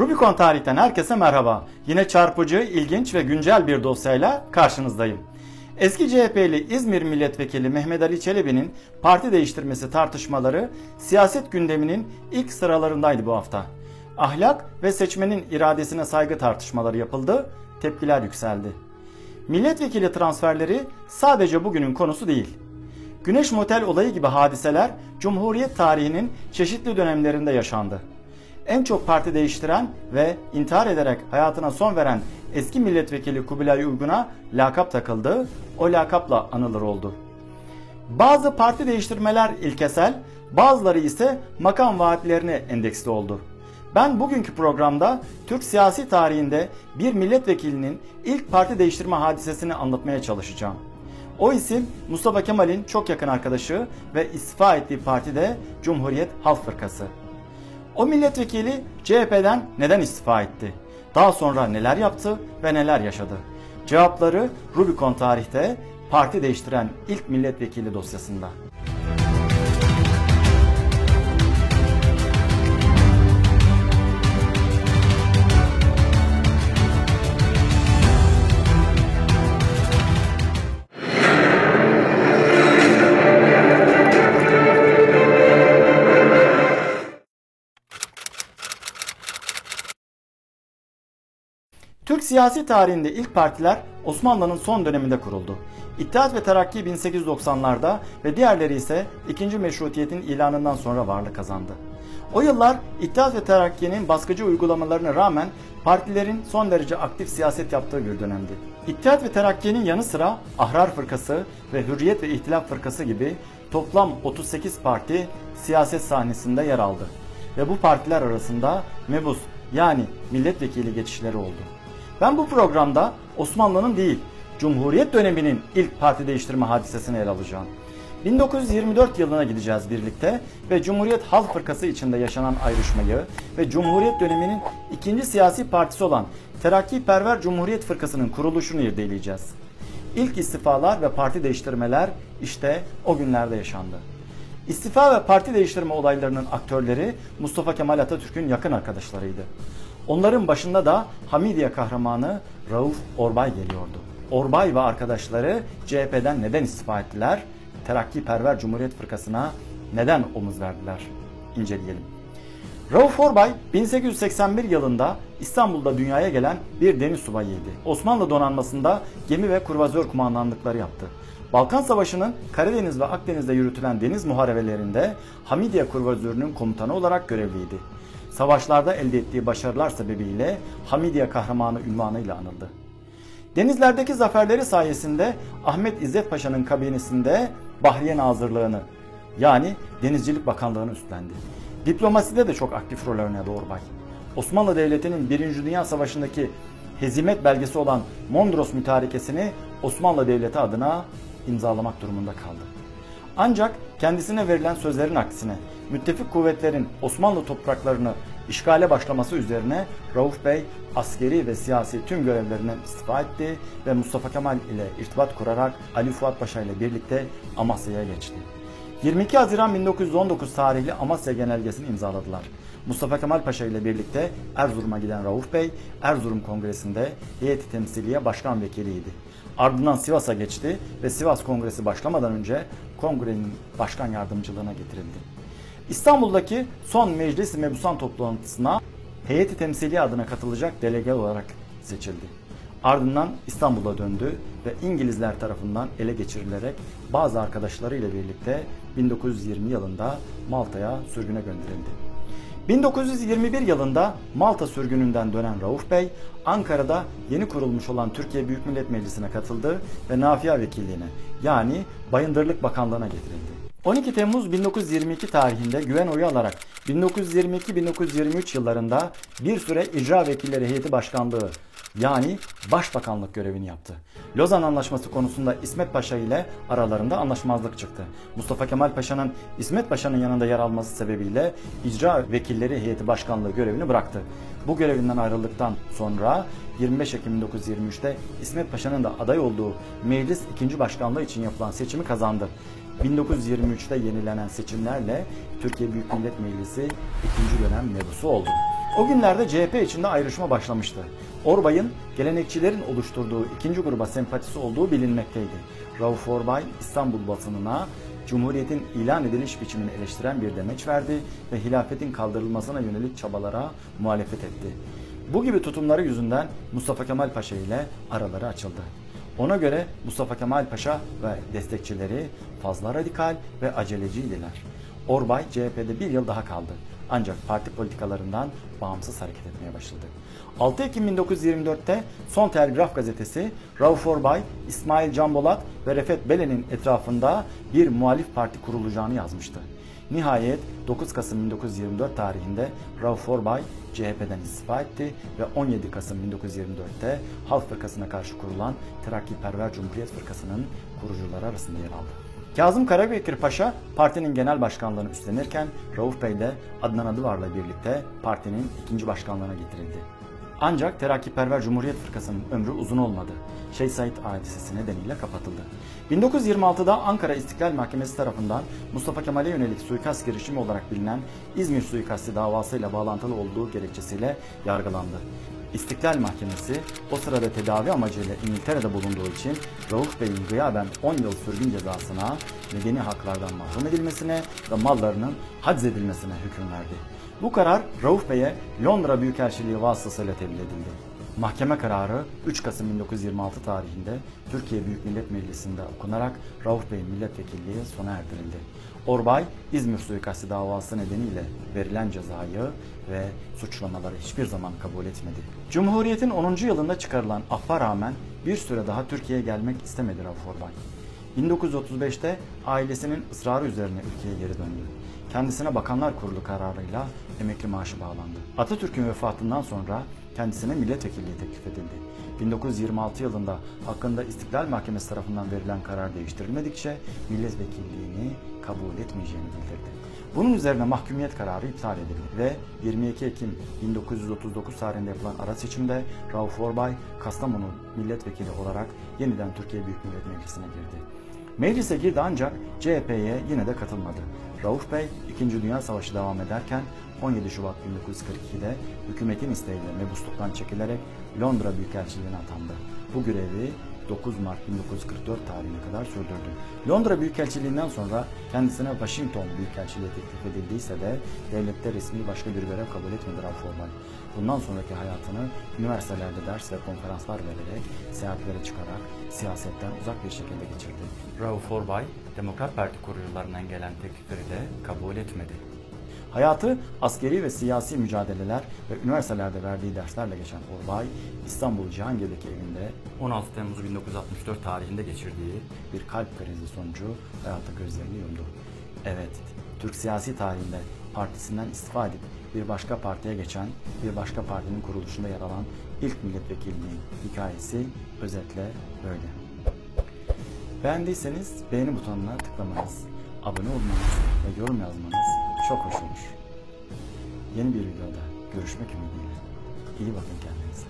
Rubicon tarihten herkese merhaba. Yine çarpıcı, ilginç ve güncel bir dosyayla karşınızdayım. Eski CHP'li İzmir Milletvekili Mehmet Ali Çelebi'nin parti değiştirmesi tartışmaları siyaset gündeminin ilk sıralarındaydı bu hafta. Ahlak ve seçmenin iradesine saygı tartışmaları yapıldı, tepkiler yükseldi. Milletvekili transferleri sadece bugünün konusu değil. Güneş Motel olayı gibi hadiseler Cumhuriyet tarihinin çeşitli dönemlerinde yaşandı en çok parti değiştiren ve intihar ederek hayatına son veren eski milletvekili Kubilay Uygun'a lakap takıldı. O lakapla anılır oldu. Bazı parti değiştirmeler ilkesel, bazıları ise makam vaatlerine endeksli oldu. Ben bugünkü programda Türk siyasi tarihinde bir milletvekilinin ilk parti değiştirme hadisesini anlatmaya çalışacağım. O isim Mustafa Kemal'in çok yakın arkadaşı ve istifa ettiği parti de Cumhuriyet Halk Fırkası. O milletvekili CHP'den neden istifa etti? Daha sonra neler yaptı ve neler yaşadı? Cevapları Rubicon tarihte parti değiştiren ilk milletvekili dosyasında. Siyasi tarihinde ilk partiler Osmanlı'nın son döneminde kuruldu. İttihat ve Terakki 1890'larda ve diğerleri ise 2. Meşrutiyet'in ilanından sonra varlık kazandı. O yıllar İttihat ve Terakki'nin baskıcı uygulamalarına rağmen partilerin son derece aktif siyaset yaptığı bir dönemdi. İttihat ve Terakki'nin yanı sıra Ahrar Fırkası ve Hürriyet ve İhtilaf Fırkası gibi toplam 38 parti siyaset sahnesinde yer aldı. Ve bu partiler arasında mebus yani milletvekili geçişleri oldu. Ben bu programda Osmanlı'nın değil, Cumhuriyet döneminin ilk parti değiştirme hadisesini ele alacağım. 1924 yılına gideceğiz birlikte ve Cumhuriyet Halk Fırkası içinde yaşanan ayrışmayı ve Cumhuriyet döneminin ikinci siyasi partisi olan Terakkiperver Cumhuriyet Fırkası'nın kuruluşunu irdeleyeceğiz. İlk istifalar ve parti değiştirmeler işte o günlerde yaşandı. İstifa ve parti değiştirme olaylarının aktörleri Mustafa Kemal Atatürk'ün yakın arkadaşlarıydı. Onların başında da Hamidiye kahramanı Rauf Orbay geliyordu. Orbay ve arkadaşları CHP'den neden istifa ettiler? Terakkiperver Cumhuriyet Fırkası'na neden omuz verdiler? İnceleyelim. Rauf Orbay 1881 yılında İstanbul'da dünyaya gelen bir deniz subayıydı. Osmanlı donanmasında gemi ve kurvazör kumandanlıkları yaptı. Balkan Savaşı'nın Karadeniz ve Akdeniz'de yürütülen deniz muharebelerinde Hamidiye Kurvazörü'nün komutanı olarak görevliydi savaşlarda elde ettiği başarılar sebebiyle Hamidiye kahramanı ünvanıyla anıldı. Denizlerdeki zaferleri sayesinde Ahmet İzzet Paşa'nın kabinesinde Bahriye Nazırlığını yani Denizcilik Bakanlığı'nı üstlendi. Diplomaside de çok aktif rol oynadı Orbay. Osmanlı Devleti'nin 1. Dünya Savaşı'ndaki hezimet belgesi olan Mondros mütarekesini Osmanlı Devleti adına imzalamak durumunda kaldı. Ancak kendisine verilen sözlerin aksine müttefik kuvvetlerin Osmanlı topraklarını işgale başlaması üzerine Rauf Bey askeri ve siyasi tüm görevlerinden istifa etti ve Mustafa Kemal ile irtibat kurarak Ali Fuat Paşa ile birlikte Amasya'ya geçti. 22 Haziran 1919 tarihli Amasya Genelgesi'ni imzaladılar. Mustafa Kemal Paşa ile birlikte Erzurum'a giden Rauf Bey, Erzurum Kongresi'nde heyeti temsiliye başkan vekiliydi. Ardından Sivas'a geçti ve Sivas Kongresi başlamadan önce kongrenin başkan yardımcılığına getirildi. İstanbul'daki son meclis mebusan toplantısına heyeti temsili adına katılacak delege olarak seçildi. Ardından İstanbul'a döndü ve İngilizler tarafından ele geçirilerek bazı arkadaşlarıyla birlikte 1920 yılında Malta'ya sürgüne gönderildi. 1921 yılında Malta sürgününden dönen Rauf Bey, Ankara'da yeni kurulmuş olan Türkiye Büyük Millet Meclisi'ne katıldı ve Nafia Vekilliğine yani Bayındırlık Bakanlığı'na getirildi. 12 Temmuz 1922 tarihinde güven oyu alarak 1922-1923 yıllarında bir süre icra vekilleri heyeti başkanlığı yani başbakanlık görevini yaptı. Lozan Anlaşması konusunda İsmet Paşa ile aralarında anlaşmazlık çıktı. Mustafa Kemal Paşa'nın İsmet Paşa'nın yanında yer alması sebebiyle icra vekilleri heyeti başkanlığı görevini bıraktı. Bu görevinden ayrıldıktan sonra 25 Ekim 1923'te İsmet Paşa'nın da aday olduğu meclis ikinci başkanlığı için yapılan seçimi kazandı. 1923'te yenilenen seçimlerle Türkiye Büyük Millet Meclisi ikinci dönem mebusu oldu. O günlerde CHP içinde ayrışma başlamıştı. Orbay'ın gelenekçilerin oluşturduğu ikinci gruba sempatisi olduğu bilinmekteydi. Rauf Orbay İstanbul basınına Cumhuriyetin ilan ediliş biçimini eleştiren bir demeç verdi ve hilafetin kaldırılmasına yönelik çabalara muhalefet etti. Bu gibi tutumları yüzünden Mustafa Kemal Paşa ile araları açıldı. Ona göre Mustafa Kemal Paşa ve destekçileri fazla radikal ve aceleciydiler. Orbay CHP'de bir yıl daha kaldı. Ancak parti politikalarından bağımsız hareket etmeye başladı. 6 Ekim 1924'te Son Telgraf gazetesi Rauf Orbay, İsmail Can Bolat ve Refet Belen'in etrafında bir muhalif parti kurulacağını yazmıştı. Nihayet 9 Kasım 1924 tarihinde Rauf Orbay CHP'den istifa etti ve 17 Kasım 1924'te Halk Fırkası'na karşı kurulan Terakkiperver Cumhuriyet Fırkası'nın kurucuları arasında yer aldı. Kazım Karabekir Paşa partinin genel başkanlığını üstlenirken Rauf Bey de Adnan Adıvar'la birlikte partinin ikinci başkanlığına getirildi. Ancak Terakkiperver Cumhuriyet Fırkası'nın ömrü uzun olmadı. Şeyh Said hadisesi nedeniyle kapatıldı. 1926'da Ankara İstiklal Mahkemesi tarafından Mustafa Kemal'e yönelik suikast girişimi olarak bilinen İzmir suikasti davasıyla bağlantılı olduğu gerekçesiyle yargılandı. İstiklal Mahkemesi o sırada tedavi amacıyla İngiltere'de bulunduğu için Rauf Bey'in gıyaben 10 yıl sürgün cezasına, medeni haklardan mahrum edilmesine ve mallarının haczedilmesine hüküm verdi. Bu karar Rauf Bey'e Londra Büyükelçiliği vasıtasıyla tebliğ edildi. Mahkeme kararı 3 Kasım 1926 tarihinde Türkiye Büyük Millet Meclisi'nde okunarak Rauf Bey'in milletvekilliği sona erdirildi. Orbay, İzmir suikasti davası nedeniyle verilen cezayı ve suçlamaları hiçbir zaman kabul etmedi. Cumhuriyet'in 10. yılında çıkarılan affa rağmen bir süre daha Türkiye'ye gelmek istemedi Rauf Orbay. 1935'te ailesinin ısrarı üzerine ülkeye geri döndü. Kendisine Bakanlar Kurulu kararıyla emekli maaşı bağlandı. Atatürk'ün vefatından sonra kendisine milletvekilliği teklif edildi. 1926 yılında hakkında İstiklal Mahkemesi tarafından verilen karar değiştirilmedikçe milletvekilliğini kabul etmeyeceğini bildirdi. Bunun üzerine mahkumiyet kararı iptal edildi ve 22 Ekim 1939 tarihinde yapılan ara seçimde Rauf Orbay Kastamonu milletvekili olarak yeniden Türkiye Büyük Millet Meclisi'ne girdi. Meclise girdi ancak CHP'ye yine de katılmadı. Rauf Bey 2. Dünya Savaşı devam ederken 17 Şubat 1942'de hükümetin isteğiyle mebusluktan çekilerek Londra Büyükelçiliğine atandı. Bu görevi 9 Mart 1944 tarihine kadar sürdürdü. Londra Büyükelçiliğinden sonra kendisine Washington Büyükelçiliği teklif edildiyse de devlette resmi başka bir görev kabul etmedi Rauf Orbay. Bundan sonraki hayatını üniversitelerde ders ve konferanslar vererek, seyahatlere çıkarak siyasetten uzak bir şekilde geçirdi. Rauf Orbay, Demokrat Parti kurucularından gelen teklifleri de kabul etmedi. Hayatı askeri ve siyasi mücadeleler ve üniversitelerde verdiği derslerle geçen Orbay, İstanbul Cihangir'deki evinde 16 Temmuz 1964 tarihinde geçirdiği bir kalp krizi sonucu hayata gözlerini yumdu. Evet, Türk siyasi tarihinde partisinden istifa edip bir başka partiye geçen, bir başka partinin kuruluşunda yer alan ilk milletvekilinin hikayesi özetle böyle. Beğendiyseniz beğeni butonuna tıklamanız, abone olmanız ve yorum yazmanız çok hoş olur. Yeni bir videoda görüşmek ümidiyle. İyi bakın kendinize.